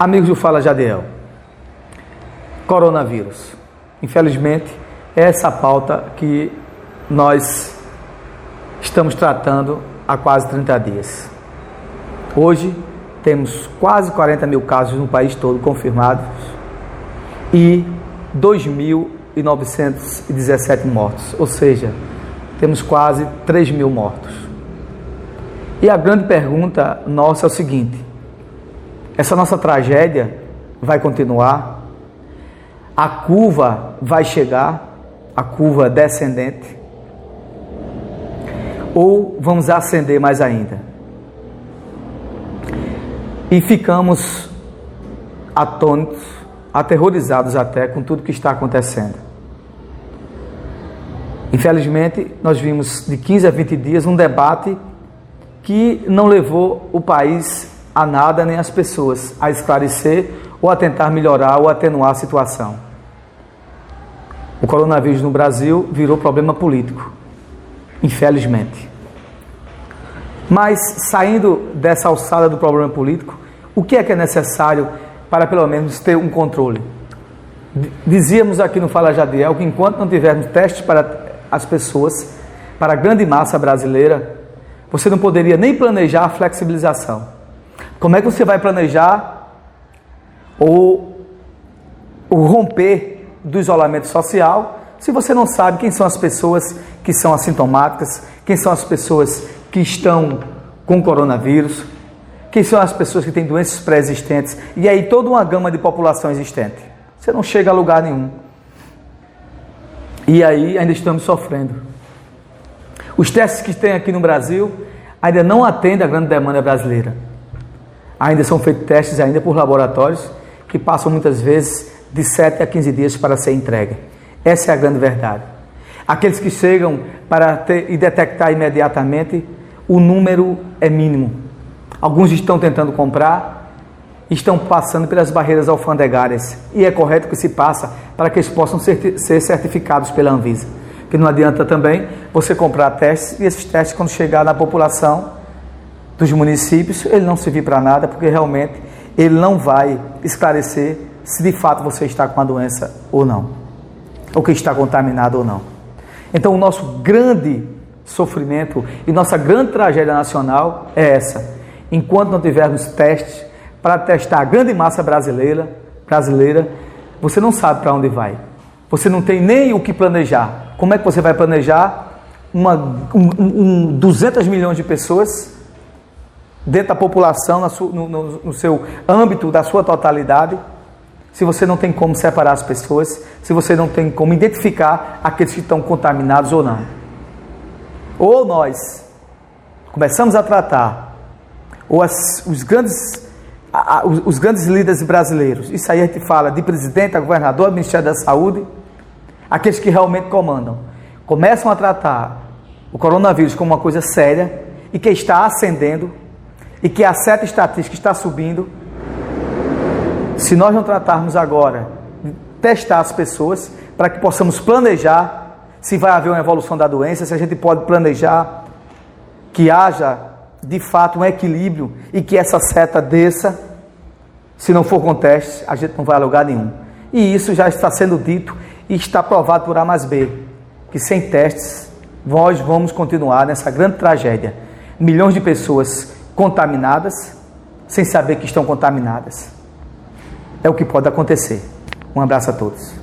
Amigos do Fala Jadiel, coronavírus. Infelizmente, é essa pauta que nós estamos tratando há quase 30 dias. Hoje temos quase 40 mil casos no país todo confirmados e 2.917 mortos, ou seja, temos quase 3 mil mortos. E a grande pergunta nossa é o seguinte: essa nossa tragédia vai continuar? A curva vai chegar, a curva descendente? Ou vamos ascender mais ainda? E ficamos atônitos, aterrorizados até com tudo que está acontecendo. Infelizmente, nós vimos de 15 a 20 dias um debate que não levou o país a nada nem as pessoas a esclarecer ou a tentar melhorar ou atenuar a situação. O coronavírus no Brasil virou problema político, infelizmente. Mas saindo dessa alçada do problema político, o que é que é necessário para pelo menos ter um controle? Dizíamos aqui no Fala Jadiel que enquanto não tivermos testes para as pessoas, para a grande massa brasileira, você não poderia nem planejar a flexibilização. Como é que você vai planejar o, o romper do isolamento social se você não sabe quem são as pessoas que são assintomáticas, quem são as pessoas que estão com coronavírus, quem são as pessoas que têm doenças pré-existentes e aí toda uma gama de população existente. Você não chega a lugar nenhum. E aí ainda estamos sofrendo. Os testes que tem aqui no Brasil ainda não atendem a grande demanda brasileira. Ainda são feitos testes ainda por laboratórios que passam muitas vezes de 7 a 15 dias para ser entregue. Essa é a grande verdade. Aqueles que chegam para ter, e detectar imediatamente, o número é mínimo. Alguns estão tentando comprar, estão passando pelas barreiras alfandegárias e é correto que se passa para que eles possam ser, ser certificados pela Anvisa. Que não adianta também você comprar testes e esses testes, quando chegar na população, dos municípios, ele não servir para nada, porque realmente ele não vai esclarecer se de fato você está com a doença ou não, ou que está contaminado ou não. Então, o nosso grande sofrimento e nossa grande tragédia nacional é essa. Enquanto não tivermos testes para testar a grande massa brasileira, brasileira, você não sabe para onde vai. Você não tem nem o que planejar. Como é que você vai planejar uma, um, um, 200 milhões de pessoas dentro da população, no, no, no seu âmbito, da sua totalidade, se você não tem como separar as pessoas, se você não tem como identificar aqueles que estão contaminados ou não. Ou nós começamos a tratar, ou as, os, grandes, os, grandes líderes brasileiros, isso aí a gente fala de presidente, a governador, Ministério da Saúde, aqueles que realmente comandam, começam a tratar o coronavírus como uma coisa séria e que está ascendendo e que a seta estatística está subindo, se nós não tratarmos agora de testar as pessoas para que possamos planejar se vai haver uma evolução da doença, se a gente pode planejar que haja de fato um equilíbrio e que essa seta desça, se não for com teste, a gente não vai a lugar nenhum. E isso já está sendo dito e está provado por A mais B, que sem testes nós vamos continuar nessa grande tragédia. Milhões de pessoas contaminadas sem saber que estão contaminadas. É o que pode acontecer. Um abraço a todos.